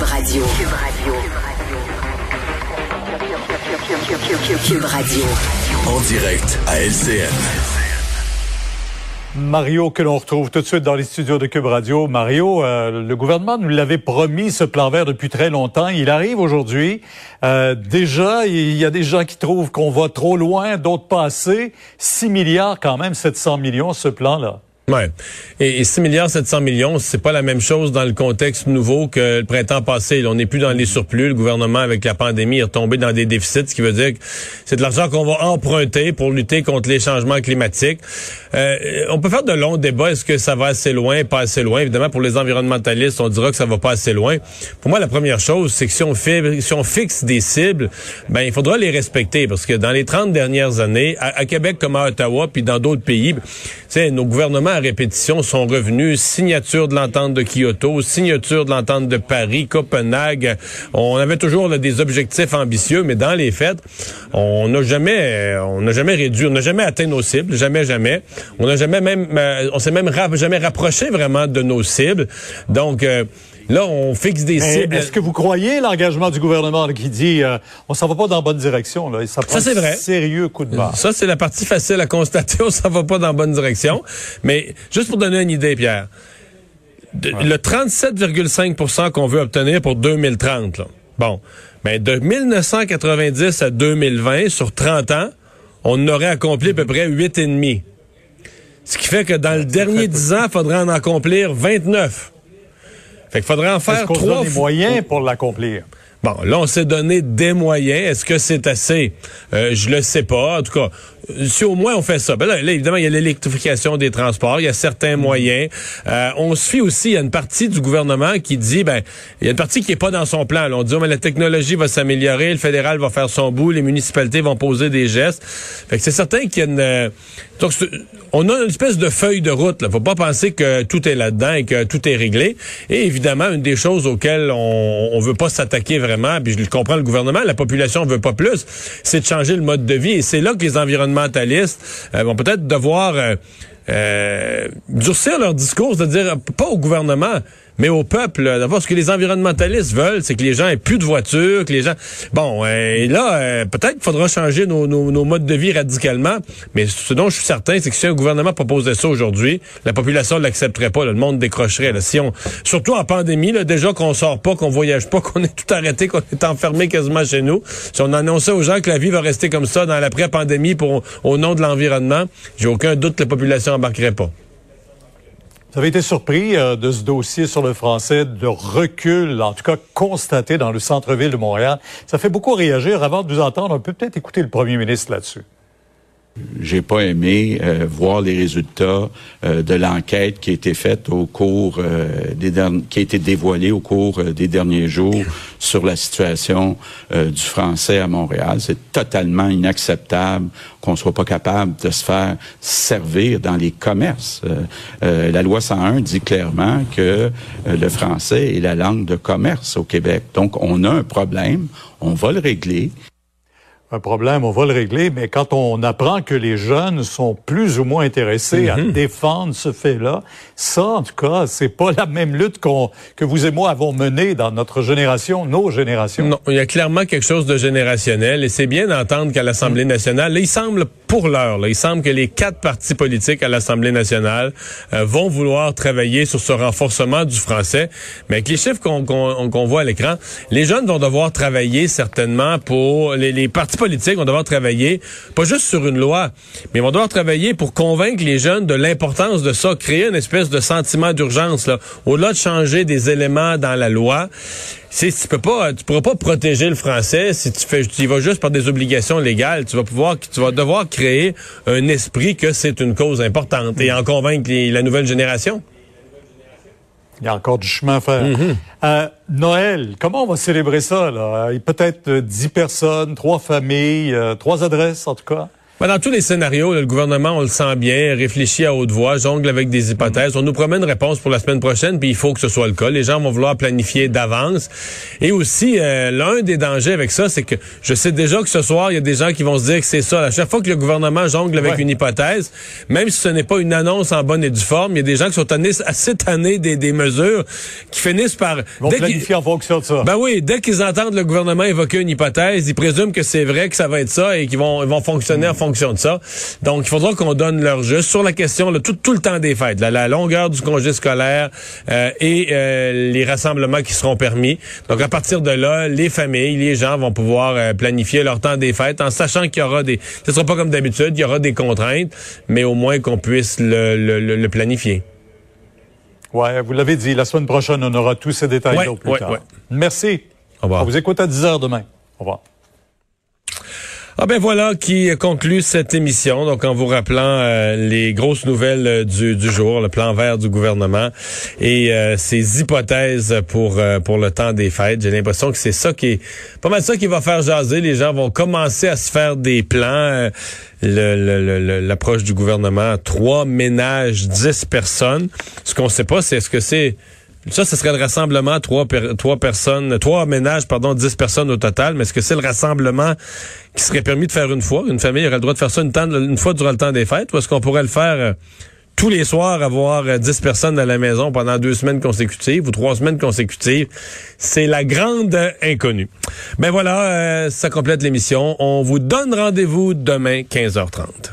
Cube Radio. Cube Radio. Cube Radio. En direct à LCN. Mario, que l'on retrouve tout de suite dans les studios de Cube Radio. Mario, euh, le gouvernement nous l'avait promis, ce plan vert, depuis très longtemps. Il arrive aujourd'hui. Euh, déjà, il y a des gens qui trouvent qu'on va trop loin, d'autres pas assez. 6 milliards quand même, 700 millions, ce plan-là. Ouais. Et, 6 milliards 700 millions, c'est pas la même chose dans le contexte nouveau que le printemps passé. on n'est plus dans les surplus. Le gouvernement, avec la pandémie, est retombé dans des déficits, ce qui veut dire que c'est de l'argent qu'on va emprunter pour lutter contre les changements climatiques. Euh, on peut faire de longs débats. Est-ce que ça va assez loin, pas assez loin? Évidemment, pour les environnementalistes, on dira que ça va pas assez loin. Pour moi, la première chose, c'est que si on, fixe des cibles, ben il faudra les respecter parce que dans les 30 dernières années, à, Québec comme à Ottawa, puis dans d'autres pays, nos gouvernements répétition sont revenus. Signature de l'entente de Kyoto, signature de l'entente de Paris, Copenhague. On avait toujours des objectifs ambitieux, mais dans les faits, on n'a jamais, on n'a jamais réduit, on n'a jamais atteint nos cibles, jamais, jamais. On n'a jamais même, euh, on s'est même jamais rapproché vraiment de nos cibles. Donc, euh, Là, on fixe des cibles. Est-ce que vous croyez l'engagement du gouvernement qui dit euh, on s'en va pas dans la bonne direction là, ça prend ça, vrai. sérieux coup de barre? Ça c'est la partie facile à constater, on s'en va pas dans la bonne direction. Mais juste pour donner une idée, Pierre, le 37,5% qu'on veut obtenir pour 2030, là, bon, mais de 1990 à 2020 sur 30 ans, on aurait accompli à peu près 8,5. Ce qui fait que dans le dernier 10 ans, il faudrait en accomplir 29. Fait qu'il faudrait en faire trois. des moyens pour l'accomplir? Bon, là, on s'est donné des moyens. Est-ce que c'est assez? Euh, je le sais pas. En tout cas, si au moins on fait ça. Ben là, évidemment, il y a l'électrification des transports, il y a certains mm. moyens. Euh, on suit aussi, il y a une partie du gouvernement qui dit, ben, il y a une partie qui est pas dans son plan. on dit, oh, mais la technologie va s'améliorer, le fédéral va faire son bout, les municipalités vont poser des gestes. Fait que c'est certain qu'il y a une... Euh, donc, on a une espèce de feuille de route. Là. Faut pas penser que tout est là-dedans et que tout est réglé. Et évidemment, une des choses auxquelles on, on veut pas s'attaquer vraiment, puis je comprends le gouvernement, la population veut pas plus, c'est de changer le mode de vie. Et c'est là que les environnements euh, vont peut-être devoir euh, euh, durcir leur discours, c'est-à-dire pas au gouvernement, mais au peuple. D'abord, ce que les environnementalistes veulent, c'est que les gens aient plus de voitures, que les gens... Bon, euh, là, euh, peut-être qu'il faudra changer nos, nos, modes de vie radicalement, mais ce dont je suis certain, c'est que si un gouvernement proposait ça aujourd'hui, la population ne l'accepterait pas, le monde décrocherait. Là. Si on, surtout en pandémie, là, déjà qu'on sort pas, qu'on voyage pas, qu'on est tout arrêté, qu'on est enfermé quasiment chez nous, si on annonçait aux gens que la vie va rester comme ça dans l'après-pandémie pour au nom de l'environnement, j'ai aucun doute que la population embarquerait pas. Vous avez été surpris euh, de ce dossier sur le français, de recul, en tout cas constaté dans le centre-ville de Montréal. Ça fait beaucoup réagir. Avant de vous entendre, on peut peut-être écouter le premier ministre là-dessus. J'ai pas aimé euh, voir les résultats euh, de l'enquête qui a été faite au cours euh, des qui a été dévoilée au cours des derniers jours sur la situation du français à Montréal. C'est totalement inacceptable qu'on soit pas capable de se faire servir dans les commerces. la loi 101 dit clairement que le français est la langue de commerce au Québec. Donc on a un problème, on va le régler un problème, on va le régler, mais quand on apprend que les jeunes sont plus ou moins intéressés à mhm. défendre ce fait-là, ça, en tout cas, c'est pas la même lutte qu'on que vous et moi avons menée dans notre génération, nos générations. Non, il y a clairement quelque chose de générationnel, et c'est bien d'entendre qu'à l'Assemblée nationale, là, il semble, pour l'heure, il semble que les quatre partis politiques à l'Assemblée nationale euh, vont vouloir travailler sur ce renforcement du français, mais avec les chiffres qu'on voit à l'écran, les jeunes vont devoir travailler certainement pour les, les partis politiques vont devoir travailler, pas juste sur une loi, mais vont devoir travailler pour convaincre les jeunes de l'importance de ça, créer une espèce de sentiment d'urgence, là, au-delà de changer des éléments dans la loi. Si tu peux pas, tu pourras pas protéger le français si tu fais, tu y vas juste par des obligations légales. Tu vas pouvoir, tu vas devoir créer un esprit que c'est une cause importante et en convaincre la nouvelle génération? Il y a encore du chemin à faire. Mm-hmm. Euh, Noël, comment on va célébrer ça? Là? A Peut-être euh, 10 personnes, trois familles, euh, trois adresses en tout cas? Dans tous les scénarios, là, le gouvernement, on le sent bien, réfléchit à haute voix, jongle avec des hypothèses. On nous promet une réponse pour la semaine prochaine, puis il faut que ce soit le cas. Les gens vont vouloir planifier d'avance. Et aussi, euh, l'un des dangers avec ça, c'est que je sais déjà que ce soir, il y a des gens qui vont se dire que c'est ça. À chaque fois que le gouvernement jongle avec Ouais. une hypothèse, même si ce n'est pas une annonce en bonne et due forme, il y a des gens qui sont tannés, assez tannés des, des mesures qui finissent par... Ils vont dès planifier en fonction de ça. ben oui, dès qu'ils entendent le gouvernement évoquer une hypothèse, ils présument que c'est vrai, que ça va être ça et qu'ils vont, ils vont fonctionner en fonction de ça. Donc, il faudra qu'on donne leur juste sur la question, là, tout, tout le temps des fêtes, là, la longueur du congé scolaire euh, et euh, les rassemblements qui seront permis. Donc, à partir de là, les familles, les gens vont pouvoir euh, planifier leur temps des fêtes en sachant qu'il y aura des... Ce sera pas comme d'habitude, il y aura des contraintes, mais au moins qu'on puisse le, le- le- le planifier. Ouais, vous l'avez dit, la semaine prochaine, on aura tous ces détails Ouais, plus ouais, tard. ouais. Merci. Au revoir. On vous écoute à 10 heures demain. Au revoir. Ah ben voilà qui conclut cette émission. Donc en vous rappelant euh, les grosses nouvelles euh, du, du jour, le plan vert du gouvernement et euh, ses hypothèses pour euh, pour le temps des fêtes. J'ai l'impression que c'est ça qui est pas mal ça qui va faire jaser. Les gens vont commencer à se faire des plans. Euh, l'approche du gouvernement, trois ménages, dix personnes. Ce qu'on sait pas, c'est est-ce que c'est ça, ce serait le rassemblement, trois, trois personnes, trois ménages, pardon, dix personnes au total. Mais est-ce que c'est le rassemblement qui serait permis de faire une fois? Une famille aurait le droit de faire ça une, fois durant le temps des fêtes? Ou est-ce qu'on pourrait le faire euh, tous les soirs, avoir euh, dix personnes à la maison pendant deux semaines consécutives ou trois semaines consécutives? C'est la grande inconnue. Ben voilà, euh, ça complète l'émission. On vous donne rendez-vous demain, 15h30.